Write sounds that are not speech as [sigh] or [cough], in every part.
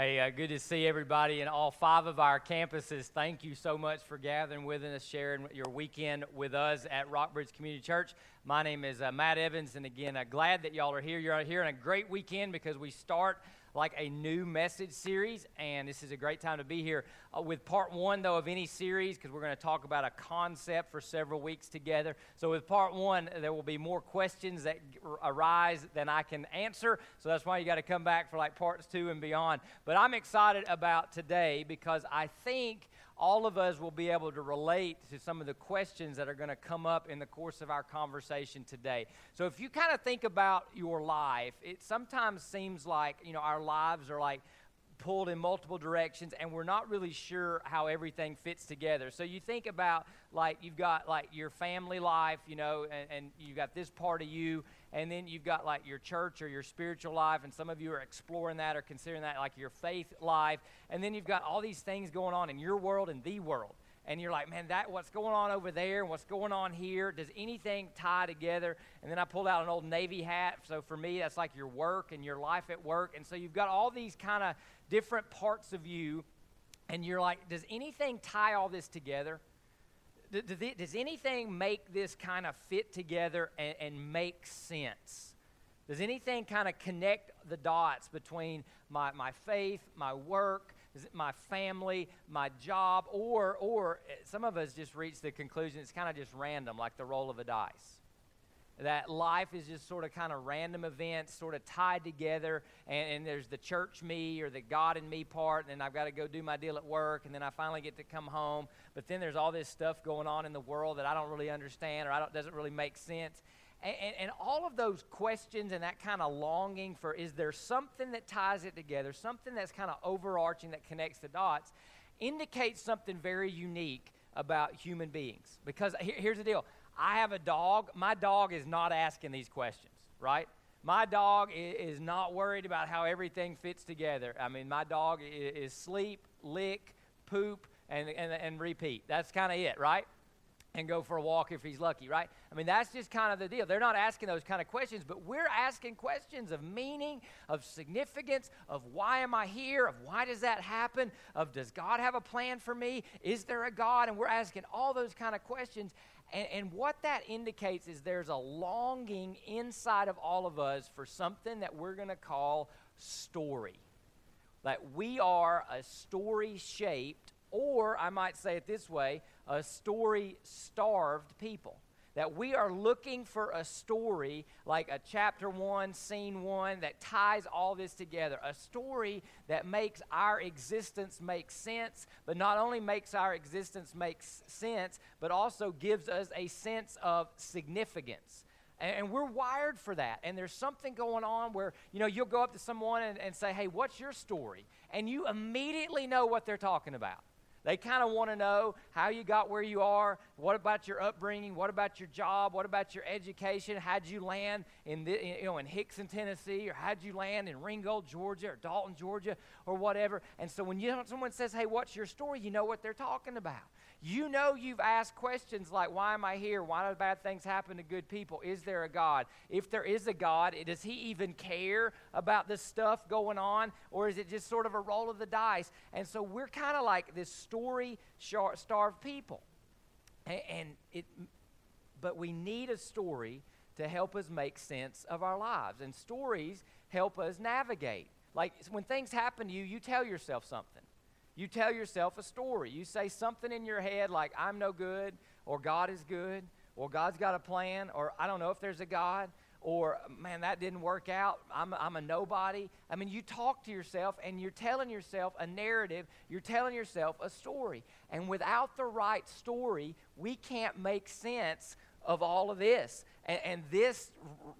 Hey, uh, good to see everybody in all five of our campuses. Thank you so much for gathering with us, sharing your weekend with us at Rockbridge Community Church. My name is uh, Matt Evans, and again, uh, glad that y'all are here. You're here on a great weekend because we start like a new message series, and this is a great time to be here uh, with part one, though, of any series because we're going to talk about a concept for several weeks together. So, with part one, there will be more questions that arise than I can answer. So, that's why you got to come back for like parts two and beyond. But I'm excited about today because I think all of us will be able to relate to some of the questions that are going to come up in the course of our conversation today. So if you kind of think about your life, it sometimes seems like, you know, our lives are like pulled in multiple directions and we're not really sure how everything fits together. So you think about like you've got like your family life, you know, and, and you've got this part of you and then you've got like your church or your spiritual life, and some of you are exploring that or considering that like your faith life. And then you've got all these things going on in your world and the world. And you're like, man, that what's going on over there and what's going on here? Does anything tie together? And then I pulled out an old Navy hat. So for me, that's like your work and your life at work. And so you've got all these kind of different parts of you. And you're like, does anything tie all this together? Does anything make this kind of fit together and, and make sense? Does anything kind of connect the dots between my, my faith, my work, my family, my job, or, or eh, some of us just reach the conclusion it's kind of just random, like the roll of a dice? That life is just sort of kind of random events sort of tied together and, and, there's the church me or the god in me part and then i've got to go do my deal at work and then i finally get to come home. But then there's all this stuff going on in the world that i don't really understand or I don't, doesn't really make sense. And, and, and all of those questions and that kind of longing for is there something that ties it together something that's kind of overarching that connects the dots indicates something very unique about human beings. Because here, here's the deal I have a dog. My dog is not asking these questions, right? My dog is not worried about how everything fits together. I mean, my dog is sleep, lick, poop, and, and, and repeat. That's kind of it, right? And go for a walk if he's lucky, right? I mean, that's just kind of the deal. They're not asking those kind of questions, but we're asking questions of meaning, of significance, of why am I here, of why does that happen, of does God have a plan for me? Is there a God? And we're asking all those kind of questions. And, and what that indicates is there's a longing inside of all of us for something that we're going to call story. That we are a story shaped, or I might say it this way, a story starved people that we are looking for a story like a chapter one, scene one that ties all this together. A story that makes our existence make sense, but not only makes our existence make sense, but also gives us a sense of significance. And, we're wired for that. And there's something going on where, you know, you'll go up to someone and, and say, hey, what's your story? And you immediately know what they're talking about. They kind of want to know how you got where you are. What about your upbringing? What about your job? What about your education? How'd you land in, the, you know, in Hixson, Tennessee? Or how'd you land in Ringgold, Georgia? Or Dalton, Georgia? Or whatever. And so when you, someone says, hey, what's your story? You know what they're talking about. You know you've asked questions like, why am I here? Why do bad things happen to good people? Is there a God? If there is a God, does he even care about this stuff going on? Or is it just sort of a roll of the dice? And so we're kind of like this story starved people. And it, but we need a story to help us make sense of our lives. And stories help us navigate. Like when things happen to you, you tell yourself something. You tell yourself a story. You say something in your head like, I'm no good, or God is good, or God's got a plan, or I don't know if there's a God, or man, that didn't work out. I'm, I'm a nobody. I mean, you talk to yourself and you're telling yourself a narrative, you're telling yourself a story. And without the right story, we can't make sense of all of this. And, and, this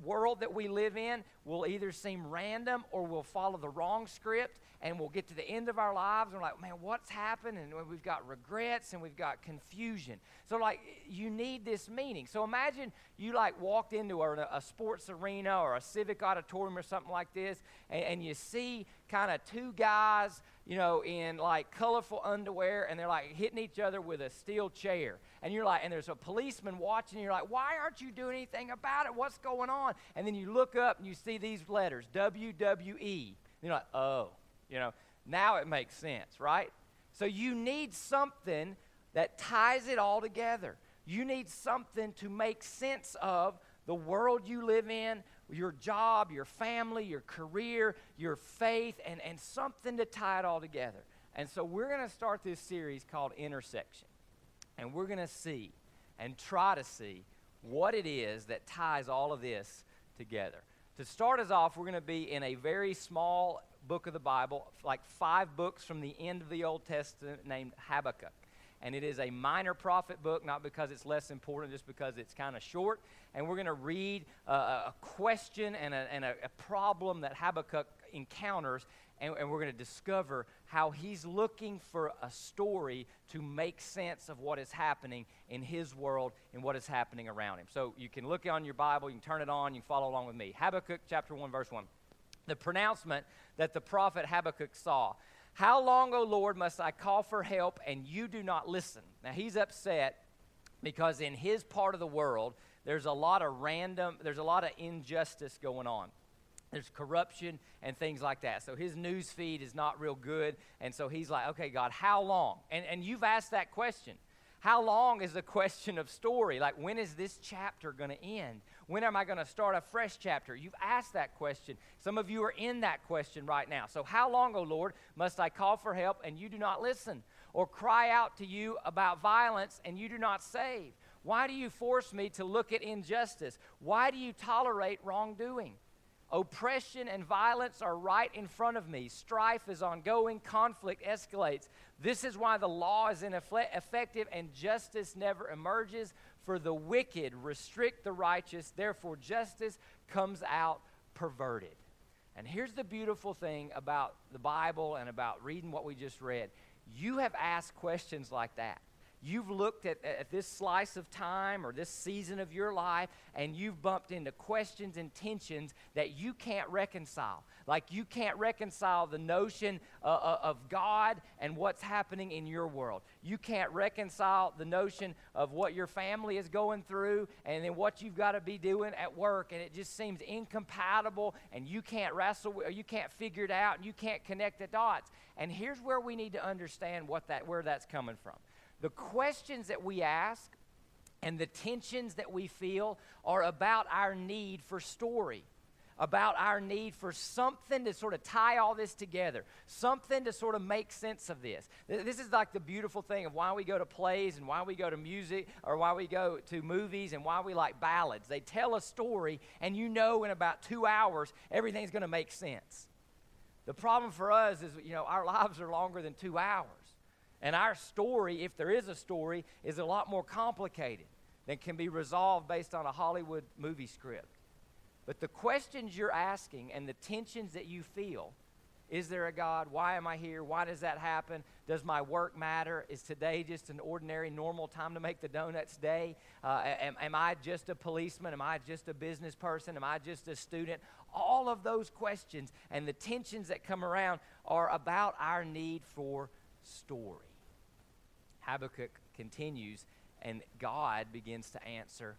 world that we live in will either seem random or will follow the wrong script and we'll get to the end of our lives and we're like, man, what's happened? And we've got regrets and we've got confusion. So, like, you need this meaning. So, imagine you, like, walked into a, a sports arena or a civic auditorium or something like this, and, and you see kind of two guys, you know, in like colorful underwear, and they're like hitting each other with a steel chair. And you're like, and there's a policeman watching, and you're like, why aren't you doing anything about it? What's going on? And then you look up and you see these letters WWE. And you're like, oh, you know, Now it makes sense, right? So you need something that ties it all together. You need something to make sense of the world you live in, your job, your family, your career, your faith, and, and something to tie it all together. And so we're going to start this series called Intersection. And we're going to see and try to see what it is that ties all of this together. To start us off, we're going to be in a very small book of the Bible, like five books from the end of the Old Testament, named Habakkuk. And it is a minor prophet book, not because it's less important, just because it's kind of short. And we're going to read uh, a question and, a, and a, a problem that Habakkuk encounters and, and, we're going to discover how he's looking for a story to make sense of what is happening in his world and what is happening around him. So you can look on your Bible, you can turn it on, you can follow along with me. Habakkuk chapter 1, verse 1 the pronouncement that the prophet Habakkuk saw. How long, O Lord, must I call for help and you do not listen? Now he's upset because in his part of the world, there's a lot of random, there's a lot of injustice going on. There's corruption and things like that. So his news feed is not real good. And so he's like, okay, God, how long? And, and you've asked that question. How long is a [laughs] question of story? Like, when is this chapter going to end? When am I going to start a fresh chapter? You've asked that question. Some of you are in that question right now. So, how long, O Lord, must I call for help and you do not listen? Or cry out to you about violence and you do not save? Why do you force me to look at injustice? Why do you tolerate wrongdoing? Oppression and violence are right in front of me. Strife is ongoing. Conflict escalates. This is why the law is ineffective and justice never emerges. For the wicked restrict the righteous. Therefore, justice comes out perverted. And here's the beautiful thing about the Bible and about reading what we just read you have asked questions like that. You've looked at, at this slice of time or this season of your life and you've bumped into questions and tensions that you can't reconcile. Like you can't reconcile the notion uh, uh, of God and what's happening in your world. You can't reconcile the notion of what your family is going through and then what you've got to be doing at work. And it just seems incompatible and you can't wrestle, with or you can't figure it out and you can't connect the dots. And here's where we need to understand what that, where that's coming from. The questions that we ask and the tensions that we feel are about our need for story, about our need for something to sort of tie all this together, something to sort of make sense of this. This is like the beautiful thing of why we go to plays and why we go to music or why we go to movies and why we like ballads. They tell a story, and you know in about two hours everything's going to make sense. The problem for us is, you know, our [laughs] lives are longer than two hours. And our story, if there is a story, is a lot more complicated than can be resolved based on a Hollywood movie script. But the questions you're asking and the tensions that you feel is there a God? Why am I here? Why does that happen? Does my work matter? Is today just an ordinary, normal time to make the donuts day? Uh, am, am I just a policeman? Am I just a business person? Am I just a student? All of those questions and the tensions that come around are about our need for story. Habakkuk continues, and God begins to answer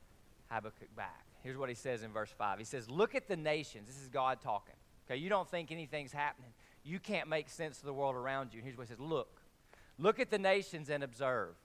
Habakkuk back. Here's what he says in verse 5. He says, Look at the nations. This is God talking. Okay, you don't think anything's happening. You can't make sense of the world around you. And here's what he says Look, look at the nations and observe.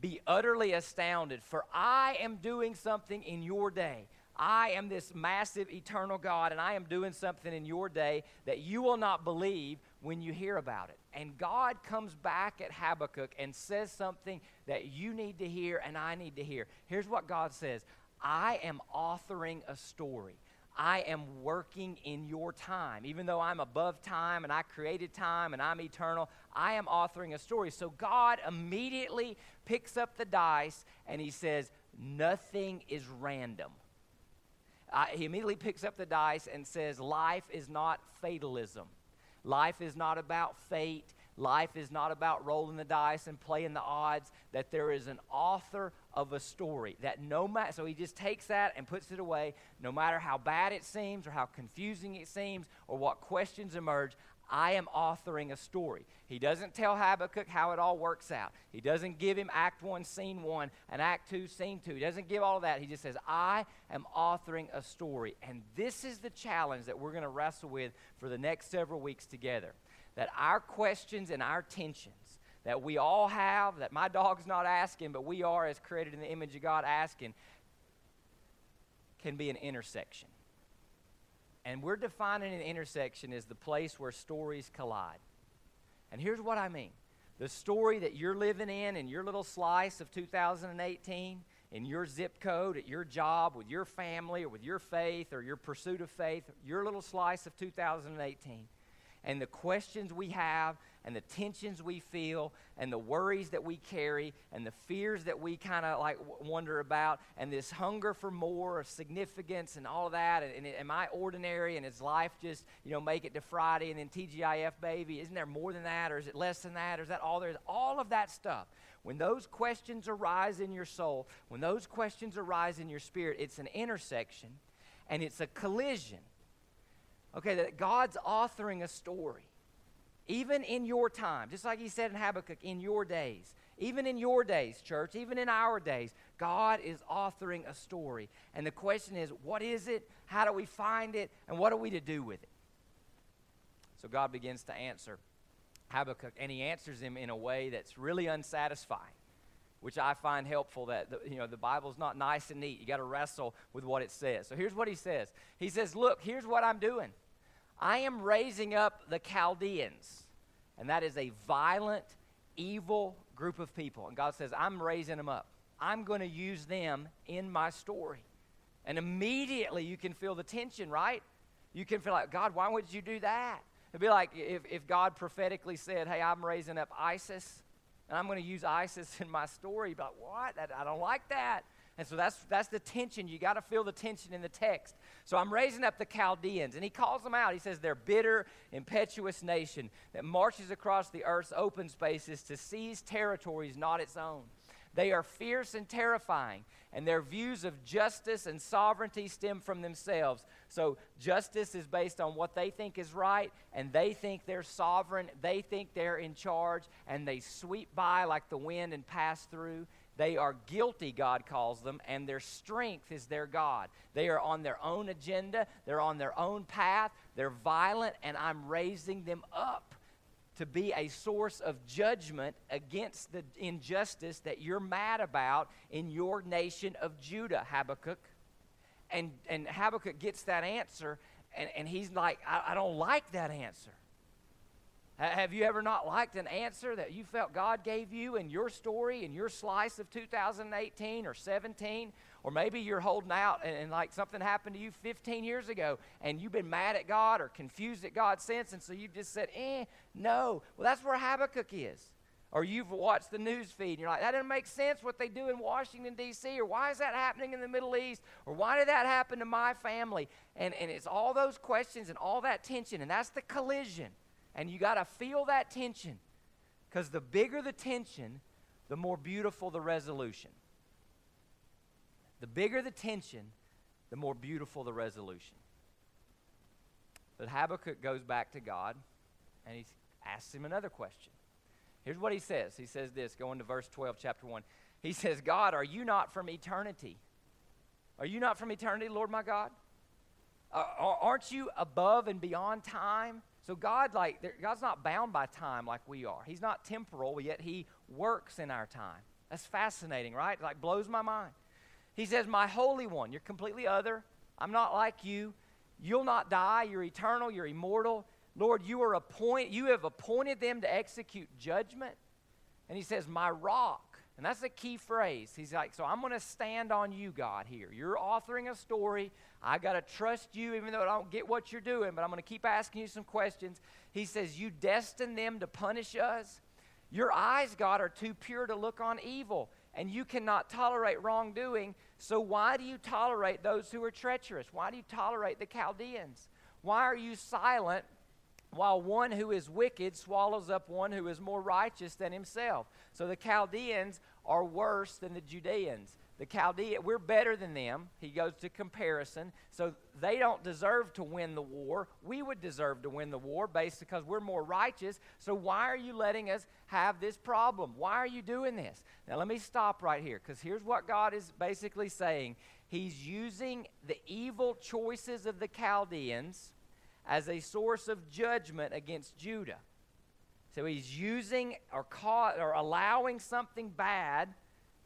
Be utterly astounded, for I am doing something in your day. I am this massive eternal God, and I am doing something in your day that you will not believe when you hear about it. And God comes back at Habakkuk and says something that you need to hear and I need to hear. Here's what God says I am authoring a story. I am working in your time. Even though I'm above time and I created time and I'm eternal, I am authoring a story. So God immediately picks up the dice and he says, Nothing is random. Uh, he immediately picks up the dice and says, Life is not fatalism. Life is not about fate. Life is not about rolling the dice and playing the odds. That there is an author of a story. That no matter, so he just takes that and puts it away. No matter how bad it seems, or how confusing it seems, or what questions emerge, I am authoring a story. He doesn't tell Habakkuk how it all works out. He doesn't give him Act 1, Scene 1, and Act 2, Scene 2. He doesn't give all of that. He just says, I am authoring a story. And this is the challenge that we're going to wrestle with for the next several weeks together. that our questions and our tensions that we all have, that my dog's not asking, but we are, as created in the image of God, asking, can be an intersection. And we're defining an intersection as the place where stories collide. And here's what I mean the story that you're living in, in your little slice of 2018, in your zip code, at your job, with your family, or with your faith, or your pursuit of faith, your little slice of 2018 and the questions we have and the tensions we feel and the worries that we carry and the fears that we kind of like wonder about and this hunger for more of significance and all of that and, and am i ordinary and is life just you know make it to friday and then tgif baby isn't there more than that or is it less than that or is that all there is? All of that stuff. When those questions arise in your soul when those questions arise in your spirit it's an intersection and it's a collision Okay, that God's authoring a story. Even in your time, just like he said in Habakkuk, in your days, even in your days, church, even in our days, God is authoring a story. And the question is, what is it? How do we find it? And what are we to do with it? So God begins to answer Habakkuk, and he answers him in a way that's really unsatisfying, which I find helpful that the, you know the Bible's not nice and neat. You got to wrestle with what it says. So here's what he says. He says, "Look, here's what I'm doing. I am raising up the Chaldeans. And that is a violent, evil group of people. And God says, I'm raising them up. I'm going to use them in my story. And immediately you can feel the tension, right? You can feel like, God, why would you do that? It'd be like if, if God prophetically said, Hey, I'm raising up ISIS, and I'm going to use ISIS [laughs] in my story. But what? I don't like that. And so that's, that's the tension. You got to feel the tension in the text. So I'm raising up the Chaldeans, and he calls them out. He says, They're bitter, impetuous nation that marches across the earth's open spaces to seize territories not its own. They are fierce and terrifying, and their views of justice and sovereignty stem from themselves. So, justice is based on what they think is right, and they think they're sovereign. They think they're in charge, and they sweep by like the wind and pass through. They are guilty, God calls them, and their strength is their God. They are on their own agenda, they're on their own path, they're violent, and I'm raising them up to be a source of judgment against the injustice that you're mad about in your nation of Judah, Habakkuk. And, and Habakkuk gets that answer, and, and he's like, I, I don't like that answer. Have you ever not liked an answer that you felt God gave you in your story, in your slice of 2018 or 17? Or maybe you're holding out and, and, like something happened to you 15 years ago and you've been mad at God or confused at God since, and so you've just said, eh, no. Well, that's where Habakkuk is. Or you've watched the news feed and you're like, that doesn't make sense what they do in Washington, D.C., or why is that happening in the Middle East, or why did that happen to my family? And, and it's all those questions and all that tension, and that's the collision. And you got to feel that tension because the bigger the tension, the more beautiful the resolution. The bigger the tension, the more beautiful the resolution. But Habakkuk goes back to God and he asks him another question. Here's what he says. He says this, going to verse 12, chapter 1. He says, God, are you not from eternity? Are you not from eternity, Lord my God? Aren't you above and beyond time? So God, like, God's not bound by time like we are. He's not temporal, yet He works in our time. That's fascinating, right? Like, blows my mind. He says, My Holy One, you're completely other. I'm not like you. You'll not die. You're eternal. You're immortal. Lord, you are appoint, you have appointed them to execute judgment. And he says, My rock. And that's a key phrase. He's like, So I'm going to stand on you, God, here. You're authoring a story. I got to trust you, even though I don't get what you're doing, but I'm going to keep asking you some questions. He says, You destined them to punish us. Your eyes, God, are too pure to look on evil, and you cannot tolerate wrongdoing. So why do you tolerate those who are treacherous? Why do you tolerate the Chaldeans? Why are you silent while one who is wicked swallows up one who is more righteous than himself? So the Chaldeans are worse than the Judeans the Chaldean, we're better than them. He goes to comparison. So they don't deserve to win the war. We would deserve to win the war based because we're more righteous. So why are you letting us have this problem? Why are you doing this? Now let me stop right here because here's what God is basically saying. He's using the evil choices of the Chaldeans as a source of judgment against Judah. So he's using or, caught, or allowing something bad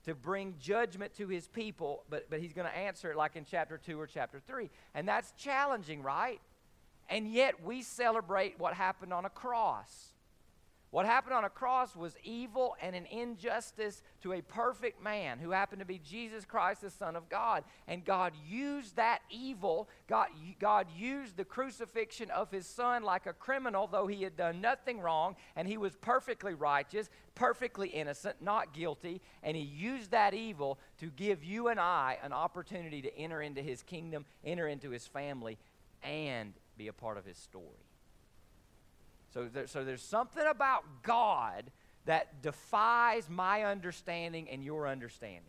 to bring judgment to his people, but, but he's going to answer it like in chapter 2 or chapter 3. And that's challenging, right? And yet we celebrate what happened on a cross. What happened on a cross was evil and an injustice to a perfect man who happened to be Jesus Christ, the Son of God. And God used that evil, God, God used the crucifixion of his son like a criminal, though he had done nothing wrong, and he was perfectly righteous, perfectly innocent, not guilty. And he used that evil to give you and I an opportunity to enter into his kingdom, enter into his family, and be a part of his story. So, there, so there's something about God that defies my understanding and your understanding.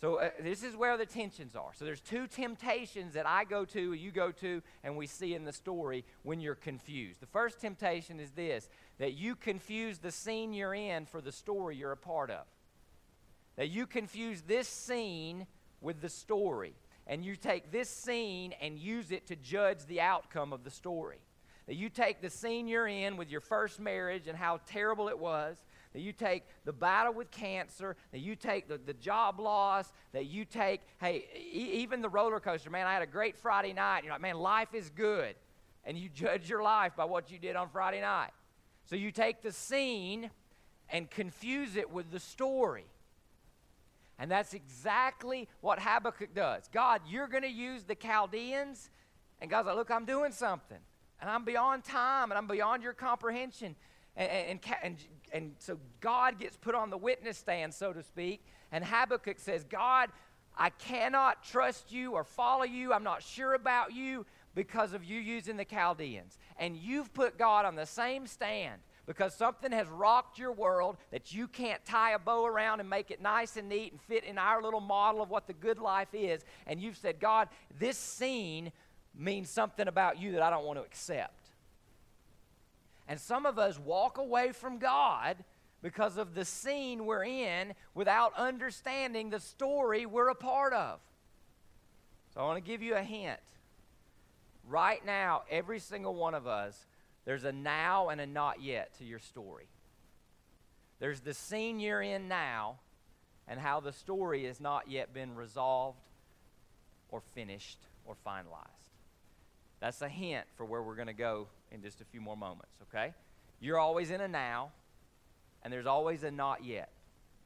So uh, this is where the tensions are. So there's two temptations that I go to, you go to, and we see in the story when you're confused. The first temptation is this that you confuse the scene you're in for the story you're a part of. That you confuse this scene with the story. And you take this scene and use it to judge the outcome of the story that you take the scene you're in with your first marriage and how terrible it was, that you take the battle with cancer, that you take the, the job loss, that you take, hey, e- even the roller coaster, man, I had a great Friday night. You're like, man, life is good. And you [laughs] judge your life by what you did on Friday night. So you take the scene and confuse it with the story. And that's exactly what Habakkuk does. God, you're going to use the Chaldeans. And God's like, look, I'm doing something and I'm beyond time and I'm beyond your comprehension. And, and, and, and, so God gets put on the witness stand, so to speak, and Habakkuk says, God, I cannot trust you or follow you. I'm not sure about you because of you using the Chaldeans. And you've put God on the same stand because something has rocked your world that you can't tie a bow around and make it nice and neat and fit in our little model of what the good life is. And you've said, God, this scene means something about you that I don't want to accept. And some of us walk away from God because of the scene we're in without understanding the story we're a part of. So I want to give you a hint. Right now, every single one of us, there's a now and a not yet to your story. There's the scene you're in now and how the story has not yet been resolved or finished or finalized. That's a hint for where we're going to go in just a few more moments, okay? You're always in a now, and there's always a not yet.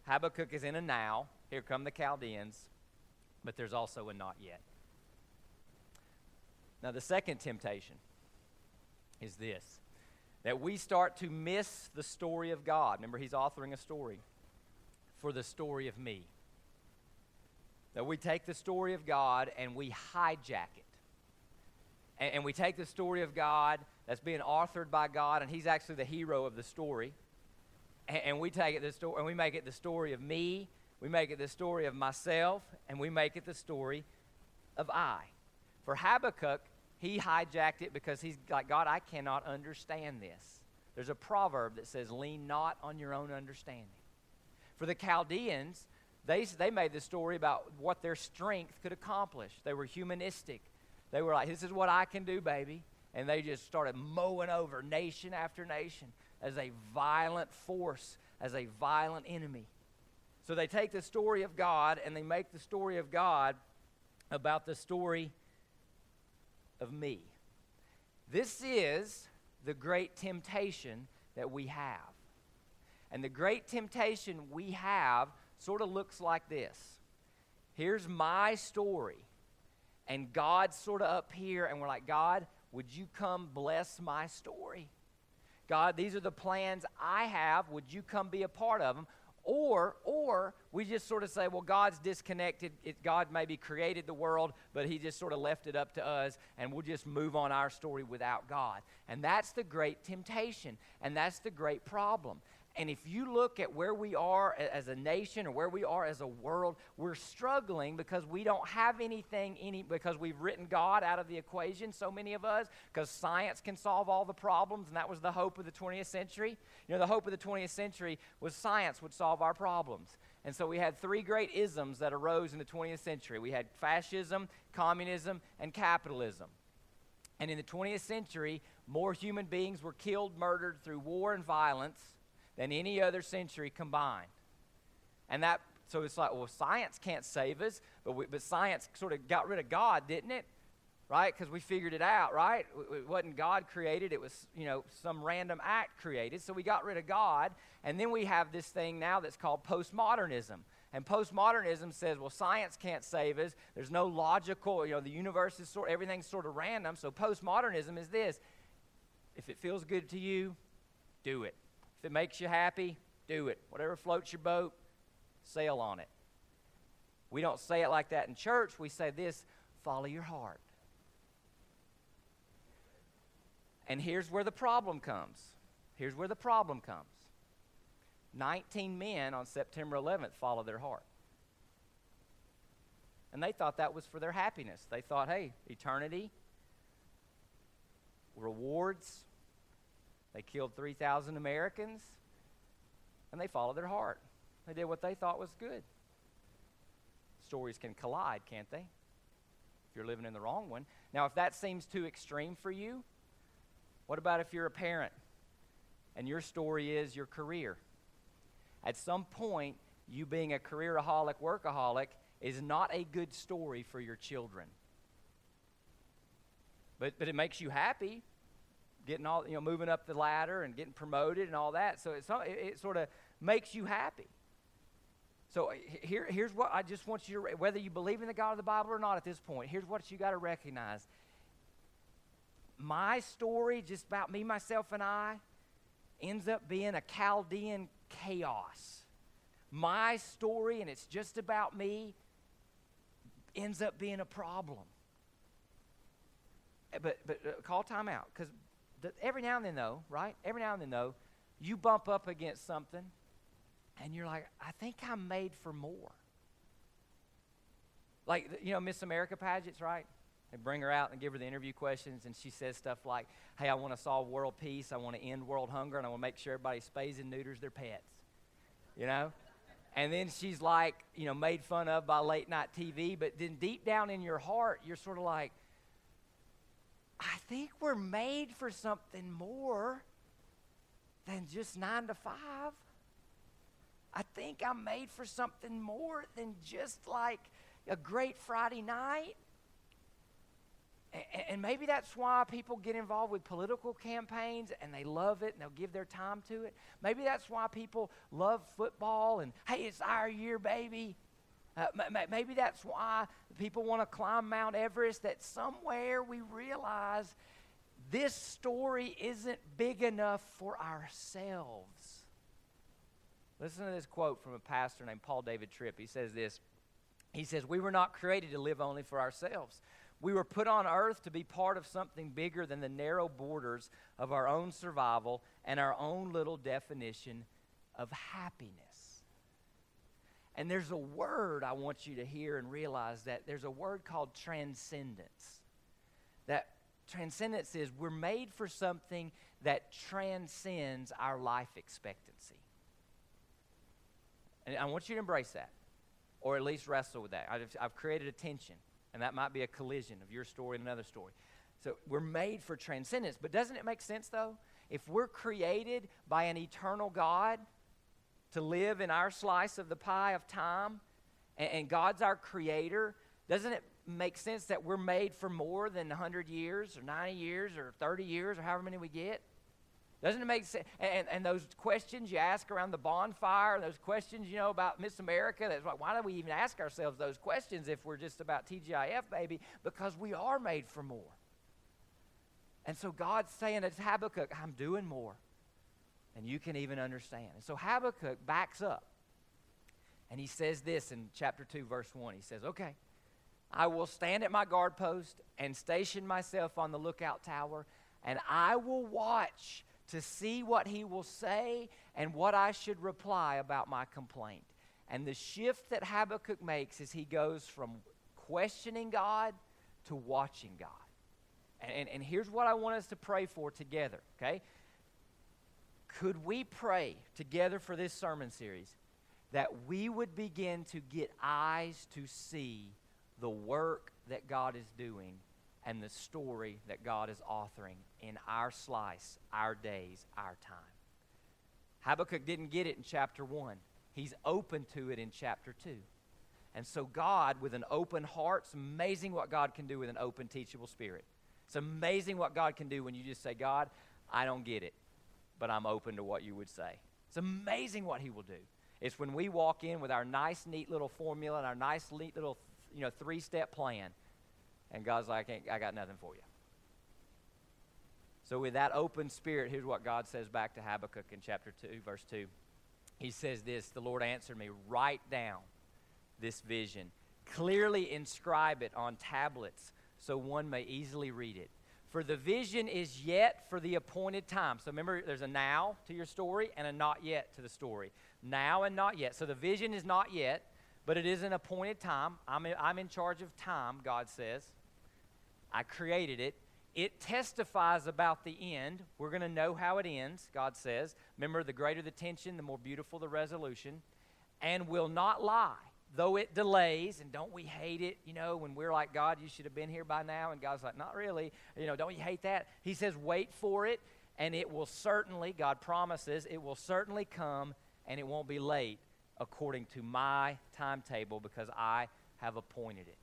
Habakkuk is in a now. Here come the Chaldeans, but there's also a not yet. Now, the second temptation is this that we start to miss the story of God. Remember, he's authoring a story for the story of me. That we take the story of God and we hijack it and, and we take the story of God that's being authored by God, and He's actually the hero of the story, and, and we take it the story, and we make it the story of me, we make it the story of myself, and we make it the story of I. For Habakkuk, he hijacked it because he's like, God, I cannot understand this. There's a proverb that says, lean not on your own understanding. For the Chaldeans, they, they made the story about what their strength could accomplish. They were humanistic. They were like, this is what I can do, baby. And they just started mowing over nation after nation as a violent force, as a violent enemy. So they take the story of God and they make the story of God about the story of me. This is the great temptation that we have. And the great temptation we have sort of looks like this here's my story and God's sort of up here, and we're like, God, would you come bless my story? God, these are the plans I have. Would you come be a part of them? Or, or we just sort of say, well, God's disconnected. It, God maybe created the world, but He just sort of left it up to us, and we'll just move on our story without God. And that's the great temptation, and that's the great problem. And if you look at where we are as a nation or where we are as a world, we're struggling because we don't have anything any because we've written God out of the equation, so many of us, because science can solve all the problems, and that was the hope of the 20th century. You know, the hope of the 20th century was science would solve our problems. And so we had three great isms that arose in the 20th century. We had fascism, communism, and capitalism. And in the 20th century, more human beings were killed, murdered through war and violence than any other century combined. And that, so it's like, well, science can't save us, but, we, but science sort of got rid of God, didn't it? Right? Because we figured it out, right? It wasn't God created, it was, you know, some random act created. So we got rid of God. And then we have this thing now that's called postmodernism. And postmodernism says, well, science can't save us. There's no logical, you know, the universe is sort everything's sort of random. So postmodernism is this. If it feels good to you, do it. If it makes you happy, do it. Whatever floats your boat, sail on it. We don't say it like that in church. We say this follow your heart. And here's where the problem comes. Here's where the problem comes. 19 men on September 11th followed their heart. And they thought that was for their happiness. They thought, hey, eternity, rewards. They killed 3,000 Americans, and they followed their heart. They did what they thought was good. Stories can collide, can't they? If you're living in the wrong one. Now, if that seems too extreme for you, what about if you're a parent and your story is your career? At some point, you being a careeraholic, workaholic is not a good story for your children. But, but it makes you happy, getting all, you know, moving up the ladder and getting promoted and all that. So it's, it, it sort of makes you happy. So here, here's what I just want you to, whether you believe in the God of the Bible or not at this point, here's what you got to recognize. My story, just about me, myself, and I, ends up being a Chaldean chaos. My story, and it's just about me, ends up being a problem. Eh, but, but uh, call time out because every now and then, though, right? Every now and then, though, you bump up against something and you're like, I think I'm made for more. Like, you know, Miss America pageants, right? They bring her out and give her the interview questions, and she says stuff like, Hey, I want to solve world peace, I want to end world hunger, and I want to make sure everybody spays and neuters their pets. You know? And then she's like, you know, made fun of by late night TV, but then deep down in your heart, you're sort of like, think we're made for something more than just nine to five. I think I'm made for something more than just like a great Friday night. And maybe that's why people get involved with political campaigns and they love it and they'll give their time to it. Maybe that's why people love football and, hey, it's our year, baby. Uh, maybe that's why people want to climb Mount Everest, that somewhere we realize this story isn't big enough for ourselves. Listen to this quote from a pastor named Paul David Tripp. He says this He says, We were not created to live only for ourselves. We were put on earth to be part of something bigger than the narrow borders of our own survival and our own little definition of happiness. And there's a word I want you to hear and realize that there's a word called transcendence. That transcendence is we're made for something that transcends our life expectancy. And I want you to embrace that, or at least wrestle with that. I've, I've created a tension, and that might be a collision of your story and another story. So we're made for transcendence. But doesn't it make sense, though? If we're created by an eternal God to live in our slice of the pie of time, and, and God's our creator, doesn't it make sense that we're made for more than 100 years or 90 years or 30 years or however many we get? Doesn't it make sense? And, and those questions you ask around the bonfire, those questions, you know, about Miss America, that's like, why do we even ask ourselves those questions if we're just about TGIF, baby? Because we are made for more. And so God's saying to Habakkuk, I'm doing more than you can even understand. And so Habakkuk backs up. And he says this in chapter 2, verse 1. He says, Okay, I will stand at my guard post and station myself on the lookout tower, and I will watch to see what he will say and what I should reply about my complaint. And the shift that Habakkuk makes is he goes from questioning God to watching God. And, and, and, here's what I want us to pray for together, okay? Could we pray together for this sermon series that we would begin to get eyes to see the work that God is doing and the story that God is authoring in our slice, our days, our time. Habakkuk didn't get it in chapter 1. He's open to it in chapter 2. And so, God, with an open heart, it's amazing what God can do with an open, teachable spirit. It's amazing what God can do when you just say, God, I don't get it, but I'm open to what you would say. It's amazing what He will do. It's when we walk in with our nice, neat little formula and our nice, neat little, you know, three-step plan, and God's like, I got nothing for you. So, with that open spirit, here's what God says back to Habakkuk in chapter 2, verse 2. He says this The Lord answered me, Write down this vision, clearly inscribe it on tablets so one may easily read it. For the vision is yet for the appointed time. So remember, there's a now to your story and a not yet to the story. Now and not yet. So the vision is not yet, but it is an appointed time. I'm in, I'm in charge of time, God says. I created it. It testifies about the end. We're going to know how it ends, God says. Remember, the greater the tension, the more beautiful the resolution. And will not lie though it delays, and don't we hate it, you know, when we're like, God, you should have been here by now, and God's like, not really, you know, don't you hate that? He says, wait for it, and it will certainly, God promises, it will certainly come, and it won't be late according to my timetable because I have appointed it.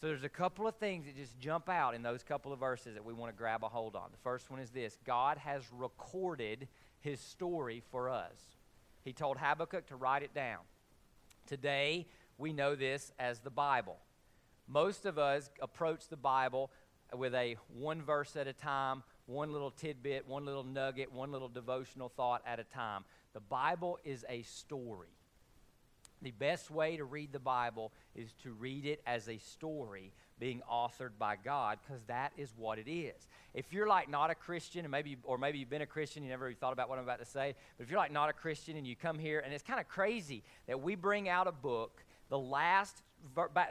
So there's a couple of things that just jump out in those couple of verses that we want to grab a hold on. The first one is this God has recorded his story for us. He told Habakkuk to write it down. Today, we know this as the Bible. Most of us approach the Bible with a one verse at a time, one little tidbit, one little nugget, one little devotional thought at a time. The Bible is a story. The best way to read the Bible is to read it as a story being authored by God because that is what it is. If you're like not a Christian, and maybe or maybe you've been a Christian, you never thought about what I'm about to say, but if you're like not a Christian and you come here, and it's kind of crazy that we bring out a book, the last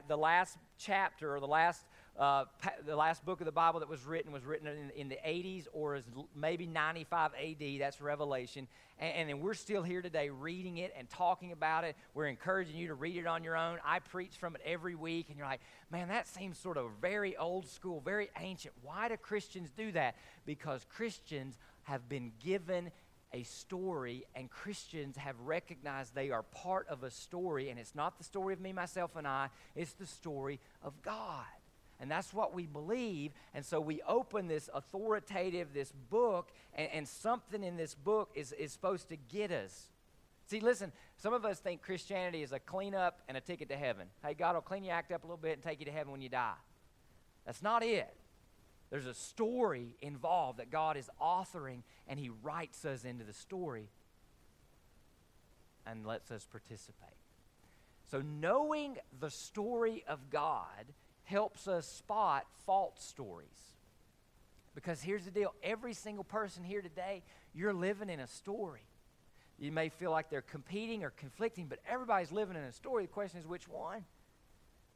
the last chapter or the last uh, the last book of the Bible that was written was written in, in, the 80s or is maybe 95 AD. That's Revelation. And, and, we're still here today reading it and talking about it. We're encouraging you to read it on your own. I preach from it every week, and you're like, man, that seems sort of very old school, very ancient. Why do Christians do that? Because Christians have been given a story, and Christians have recognized they are part of a story, and it's not the story of me, myself, and I, it's the story of God. And that's what we believe. And so we open this authoritative, this book, and, and something in this book is, is supposed to get us. See, listen, some of us think Christianity is a clean up and a ticket to heaven. Hey, God will clean your act up a little bit and take you to heaven when you die. That's not it. There's a story involved that God is authoring, and He writes us into the story and lets us participate. So, knowing the story of God helps us spot false stories. Because here's the deal every single person here today, you're living in a story. You may feel like they're competing or conflicting, but everybody's living in a story. The question is, which one?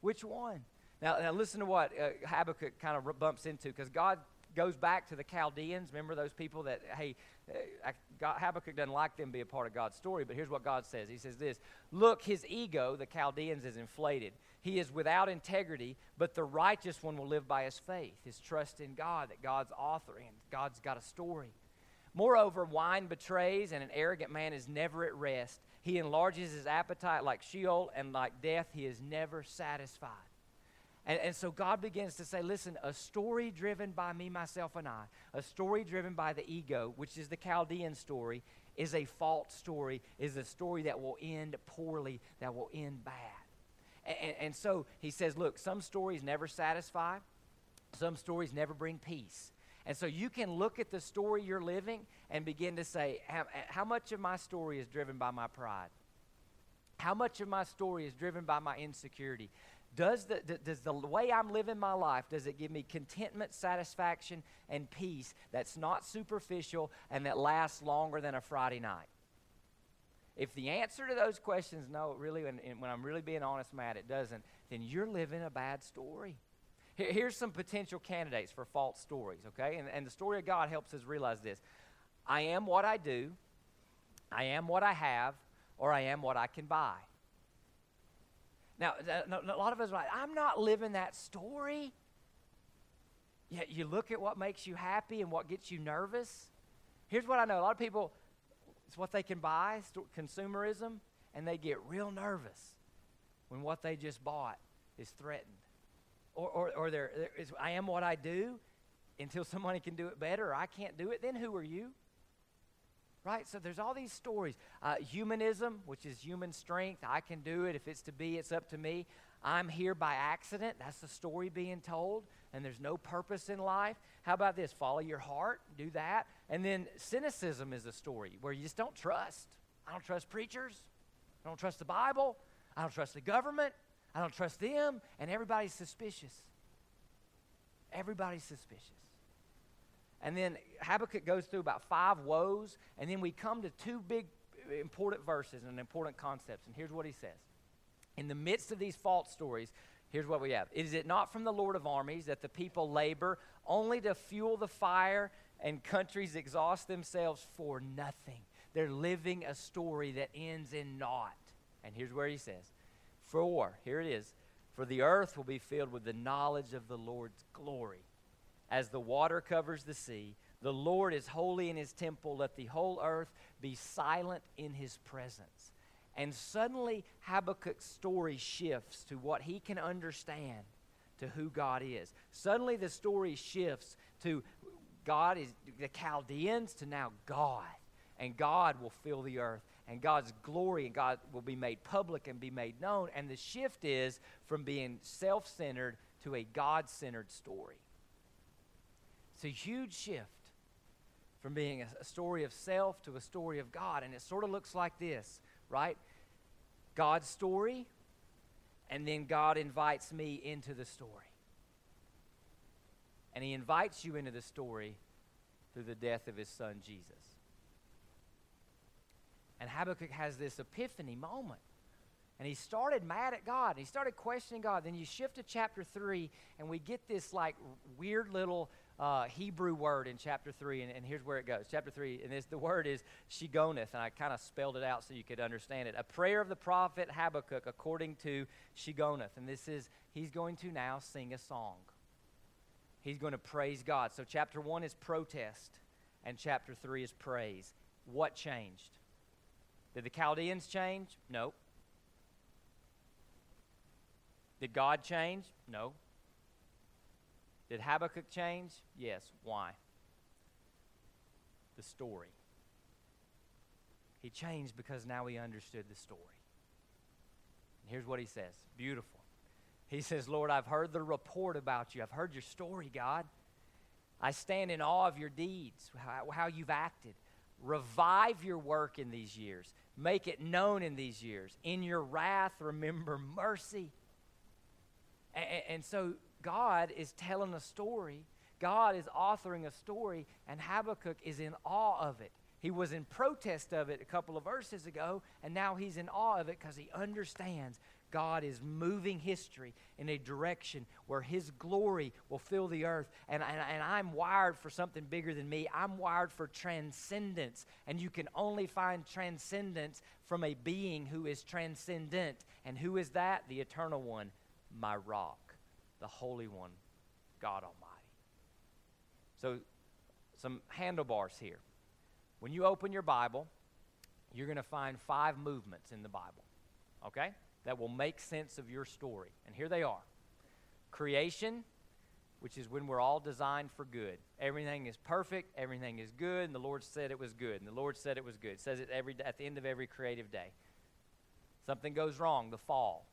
Which one? Now, now listen to what uh, Habakkuk kind of bumps into, because God goes back to the Chaldeans. Remember those people that, hey, Uh, God, Habakkuk doesn't like them to be a part of God's story, but here's what God says He says this Look, his ego, the Chaldeans, is inflated. He is without integrity, but the righteous one will live by his faith, his trust in God, that God's authoring. God's got a story. Moreover, wine betrays, and an arrogant man is never at rest. He enlarges his appetite like Sheol, and like death, he is never satisfied. And, and so God begins to say, listen, a story driven by me, myself, and I, a story driven by the ego, which is the Chaldean story, is a false story, is a story that will end poorly, that will end bad. And, and, so he says, look, some stories never satisfy, some stories never bring peace. And so you can look at the story you're living and begin to say, how, how much of my story is driven by my pride? How much of my story is driven by my insecurity? Does the, does the way I'm living my life, does it give me contentment, satisfaction, and peace that's not superficial and that lasts longer than a Friday night? If the answer to those questions, no, really, and, and when I'm really being honest, Matt, it doesn't, then you're living a bad story. Here, here's some potential candidates for false stories, okay? And, and the story of God helps us realize this I am what I do, I am what I have, or I am what I can buy. Now, a lot of us are like, I'm not living that story. Yet you look at what makes you happy and what gets you nervous. Here's what I know a lot of people, it's what they can buy, consumerism, and they get real nervous when what they just bought is threatened. Or, or, or there is, I am what I do until somebody can do it better, or I can't do it, then who are you? Right? So there's all these stories. Uh, humanism, which is human strength. I can do it. If it's to be, it's up to me. I'm here by accident. That's the story being told, and there's no purpose in life. How about this? Follow your heart, do that. And then cynicism is a story where you just don't trust. I don't trust preachers. I don't trust the Bible. I don't trust the government. I don't trust them. And everybody's suspicious. Everybody's suspicious. And then Habakkuk goes through about five woes, and then we come to two big important verses and important concepts. And here's what he says In the midst of these false stories, here's what we have Is it not from the Lord of armies that the people labor only to fuel the fire and countries exhaust themselves for nothing? They're living a story that ends in naught. And here's where he says, For, here it is, for the earth will be filled with the knowledge of the Lord's glory as the water covers the sea. The Lord is holy in his temple. Let the whole earth be silent in his presence. And suddenly, Habakkuk's story shifts to what he can understand to who God is. Suddenly, the story shifts to God is the Chaldeans to now God. And God will fill the earth. And God's glory and God will be made public and be made known. And the shift is from being self centered to a God centered story. It's a huge shift from being a, a story of self to a story of God. And it sort of looks like this, right? God's story, and then God invites me into the story. And He invites you into the story through the death of His Son, Jesus. And Habakkuk has this epiphany moment. And he started mad at God. And he started questioning God. Then you shift to chapter 3, and we get this like weird little uh, Hebrew word in chapter 3, and, and, here's where it goes. Chapter 3, and this, the word is Shigionoth, and I kind of spelled it out so you could understand it. A prayer of the prophet Habakkuk according to Shigionoth. And this is, he's going to now sing a song. He's going to praise God. So chapter 1 is protest, and chapter 3 is praise. What changed? Did the Chaldeans change? No. Did God change? No. Did Habakkuk change? Yes. Why? The story. He changed because now he understood the story. And here's what he says beautiful. He says, Lord, I've heard the report about you. I've heard your story, God. I stand in awe of your deeds, how, how you've acted. Revive your work in these years. Make it known in these years. In your wrath, remember mercy. And, and so God is telling a story. God is authoring a story, and Habakkuk is in awe of it. He was in protest of it a couple of verses ago, and now he's in awe of it because he understands God is moving history in a direction where His glory will fill the earth. And, and, and, I'm wired for something bigger than me. I'm wired for transcendence. And you can only find transcendence from a being who is transcendent. And who is that? The eternal one, my rock the Holy One, God Almighty. So, some handlebars here. When you open your Bible, you're going to find five movements in the Bible, okay, that will make sense of your story. And here they are creation, which is when we're all designed for good. Everything is perfect, everything is good, and the Lord said it was good, and the Lord said it was good. It says it every at the end of every creative day. Something goes wrong, the fall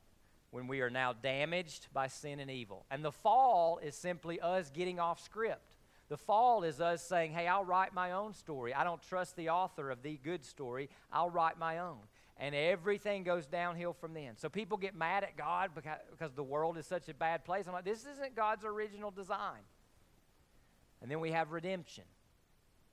when we are now damaged by sin and evil. And the fall is simply us getting off script. The fall is us saying, hey, I'll write my own story. I don't trust the author of the good story. I'll write my own. And everything goes downhill from then. So people get mad at God because, the world is such a bad place. I'm like, this isn't God's original design. And then we have redemption.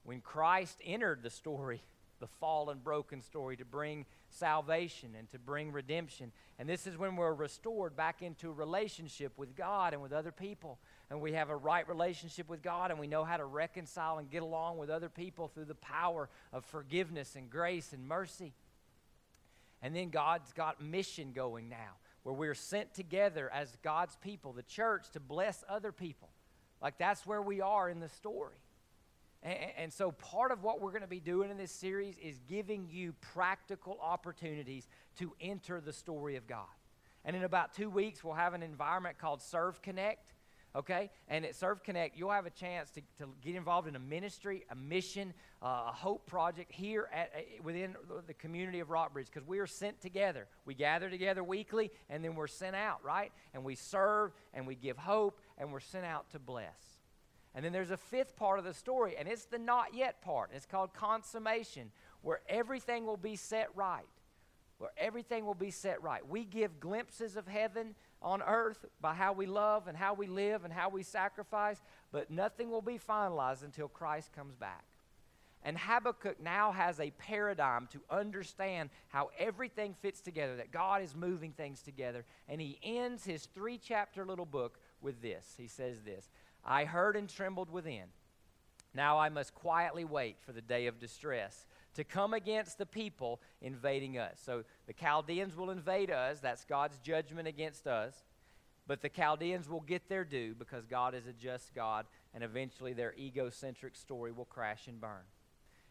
When Christ entered the story, the fallen, broken story, to bring salvation and to bring redemption. And this is when we're restored back into relationship with God and with other people. And we have a right relationship with God and we know how to reconcile and get along with other people through the power of forgiveness and grace and mercy. And then God's got mission going now where we're sent together as God's people, the church, to bless other people Like that's where we are in the story. And, so, part of what we're going to be doing in this series is giving you practical opportunities to enter the story of God. And in about two weeks, we'll have an environment called Serve Connect. Okay? And at Serve Connect, you'll have a chance to, to get involved in a ministry, a mission, uh, a hope project here at, uh, within the community of Rockbridge because we are sent together. We gather together weekly and then we're sent out, right? And we serve and we give hope and we're sent out to bless. And then there's a fifth part of the story, and it's the not yet part. It's called consummation, where everything will be set right. Where everything will be set right. We give glimpses of heaven on earth by how we love and how we live and how we sacrifice, but nothing will be finalized until Christ comes back. And Habakkuk now has a paradigm to understand how everything fits together, that God is moving things together. And he ends his three chapter little book with this. He says this I heard and trembled within. Now I must quietly wait for the day of distress to come against the people invading us. So the Chaldeans will invade us. That's God's judgment against us. But the Chaldeans will get their due because God is a just God, and eventually their egocentric story will crash and burn.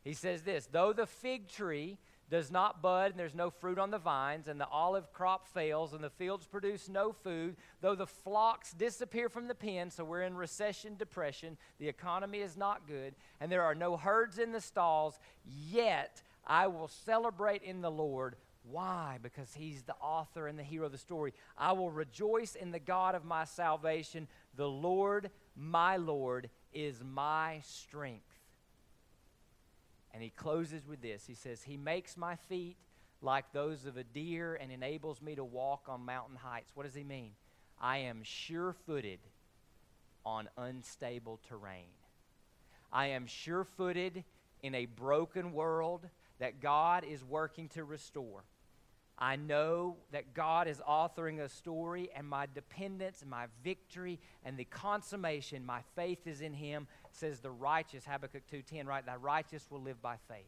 He says this Though the fig tree does not bud, and there's no fruit on the vines, and the olive crop fails, and the fields produce no food, though the flocks disappear from the pen, so we're in recession, depression, the economy is not good, and there are no herds in the stalls, yet I will celebrate in the Lord. Why? Because he's the author and the hero of the story. I will rejoice in the God of my salvation. The Lord, my Lord, is my strength. And he closes with this He says, He makes my feet like those of a deer and enables me to walk on mountain heights. What does he mean? I am sure footed on unstable terrain. I am sure footed in a broken world that God is working to restore. I know that God is authoring a story, and my dependence my victory and the consummation, my faith is in Him, says the righteous, Habakkuk 2.10, right? The righteous will live by faith.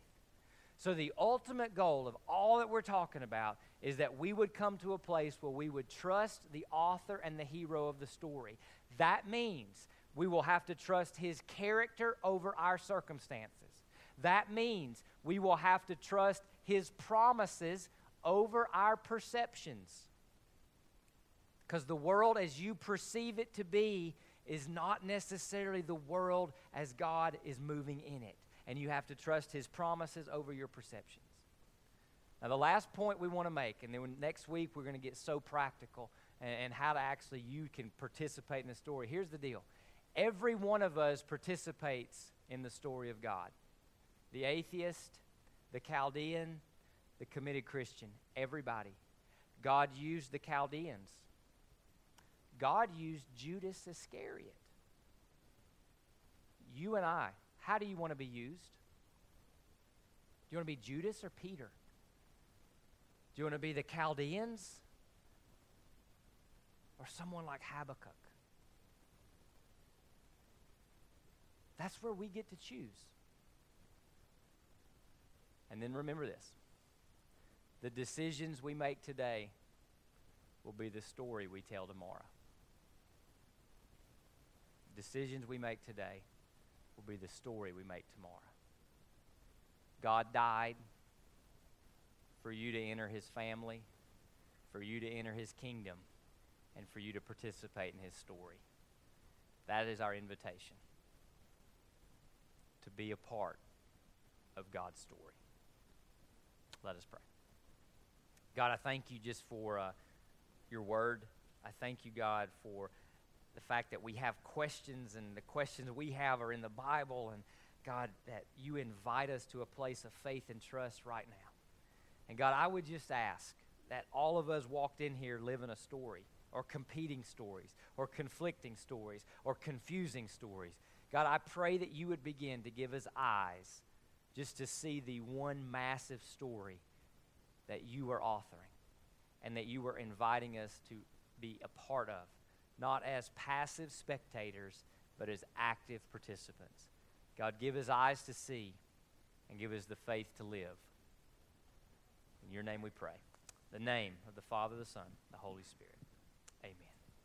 So the ultimate goal of all that we're talking about is that we would come to a place where we would trust the author and the hero of the story. That means we will have to trust his character over our circumstances. That means we will have to trust his promises over our perceptions. Because the world as you perceive it to be is not necessarily the world as God is moving in it. And you have to trust His promises over your perceptions. Now, the last point we want to make, and then next week we're going to get so practical and, and how to actually you can participate in the story. Here's the deal every one of us participates in the story of God the atheist, the Chaldean, the committed Christian, everybody. God used the Chaldeans. God used Judas Iscariot. You and I, how do you want to be used? Do you want to be Judas or Peter? Do you want to be the Chaldeans or someone like Habakkuk? That's where we get to choose. And then remember this the decisions we make today will be the story we tell tomorrow. Decisions we make today will be the story we make tomorrow. God died for you to enter his family, for you to enter his kingdom, and for you to participate in his story. That is our invitation to be a part of God's story. Let us pray. God, I thank you just for uh, your word. I thank you, God, for the fact that we have questions and the questions we have are in the Bible. And God, that you invite us to a place of faith and trust right now. And God, I would just ask that all of us walked in here living a story or competing stories or conflicting stories or confusing stories. God, I pray that you would begin to give us eyes just to see the one massive story that you are authoring and that you are inviting us to be a part of, not as passive spectators, but as active participants. God, give us eyes to see and give us the faith to live. In your name we pray. The name of the Father, the Son, the Holy Spirit.